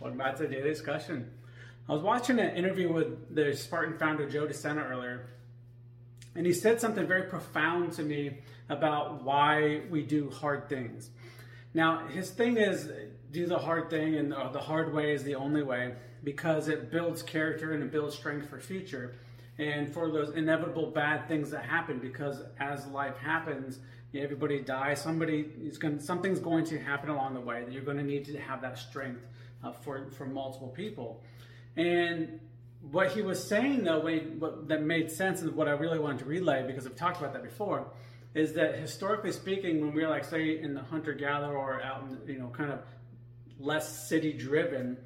Welcome back to daily discussion. I was watching an interview with the Spartan founder Joe DeSena earlier, and he said something very profound to me about why we do hard things. Now, his thing is do the hard thing, and the hard way is the only way because it builds character and it builds strength for future and for those inevitable bad things that happen because as life happens everybody dies somebody is going something's going to happen along the way that you're going to need to have that strength uh, for for multiple people. And what he was saying though what, that made sense and what i really wanted to relay because i've talked about that before is that historically speaking when we're like say in the hunter gatherer or out in you know kind of less city driven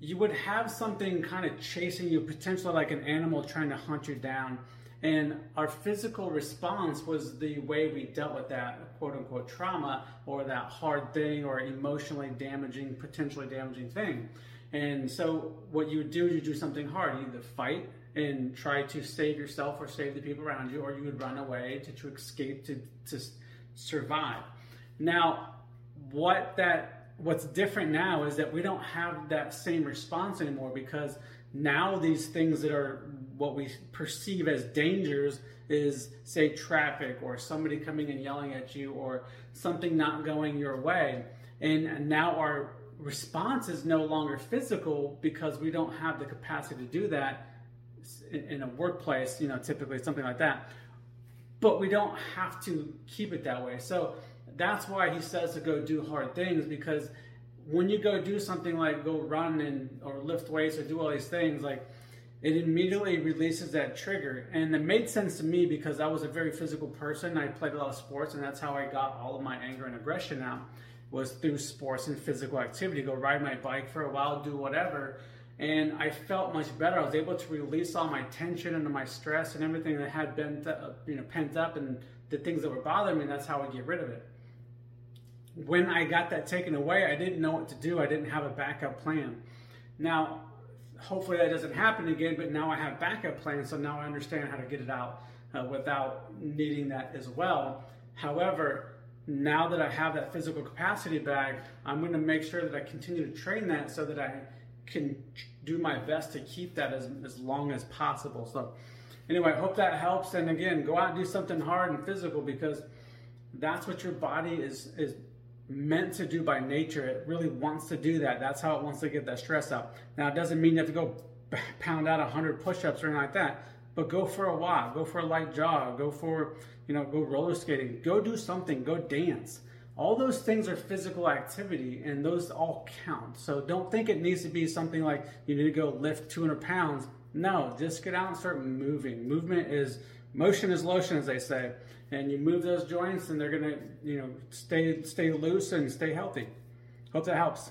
you would have something kind of chasing you potentially like an animal trying to hunt you down and our physical response was the way we dealt with that quote unquote trauma or that hard thing or emotionally damaging, potentially damaging thing. And so what you would do is you do something hard. You either fight and try to save yourself or save the people around you, or you would run away to, to escape to, to survive. Now, what that what's different now is that we don't have that same response anymore because now these things that are what we perceive as dangers is say traffic or somebody coming and yelling at you or something not going your way. And now our response is no longer physical because we don't have the capacity to do that in a workplace you know typically something like that. But we don't have to keep it that way. So that's why he says to go do hard things because when you go do something like go run and or lift weights or do all these things like it immediately releases that trigger. And it made sense to me because I was a very physical person. I played a lot of sports, and that's how I got all of my anger and aggression out was through sports and physical activity. Go ride my bike for a while, do whatever. And I felt much better. I was able to release all my tension and my stress and everything that had been, you know, pent up and the things that were bothering me. That's how I get rid of it. When I got that taken away, I didn't know what to do. I didn't have a backup plan. Now, hopefully that doesn't happen again, but now I have backup plans, so now I understand how to get it out uh, without needing that as well. However, now that I have that physical capacity back, I'm going to make sure that I continue to train that so that I can do my best to keep that as, as long as possible. So, anyway, I hope that helps. And again, go out and do something hard and physical because that's what your body is is meant to do by nature. It really wants to do that. That's how it wants to get that stress out. Now, it doesn't mean you have to go pound out 100 push ups or anything like that, but go for a walk, go for a light jog, go for, you know, go roller skating, go do something, go dance. All those things are physical activity and those all count. So don't think it needs to be something like you need to go lift 200 pounds. No, just get out and start moving. Movement is motion is lotion, as they say. And you move those joints, and they're gonna, you know, stay stay loose and stay healthy. Hope that helps.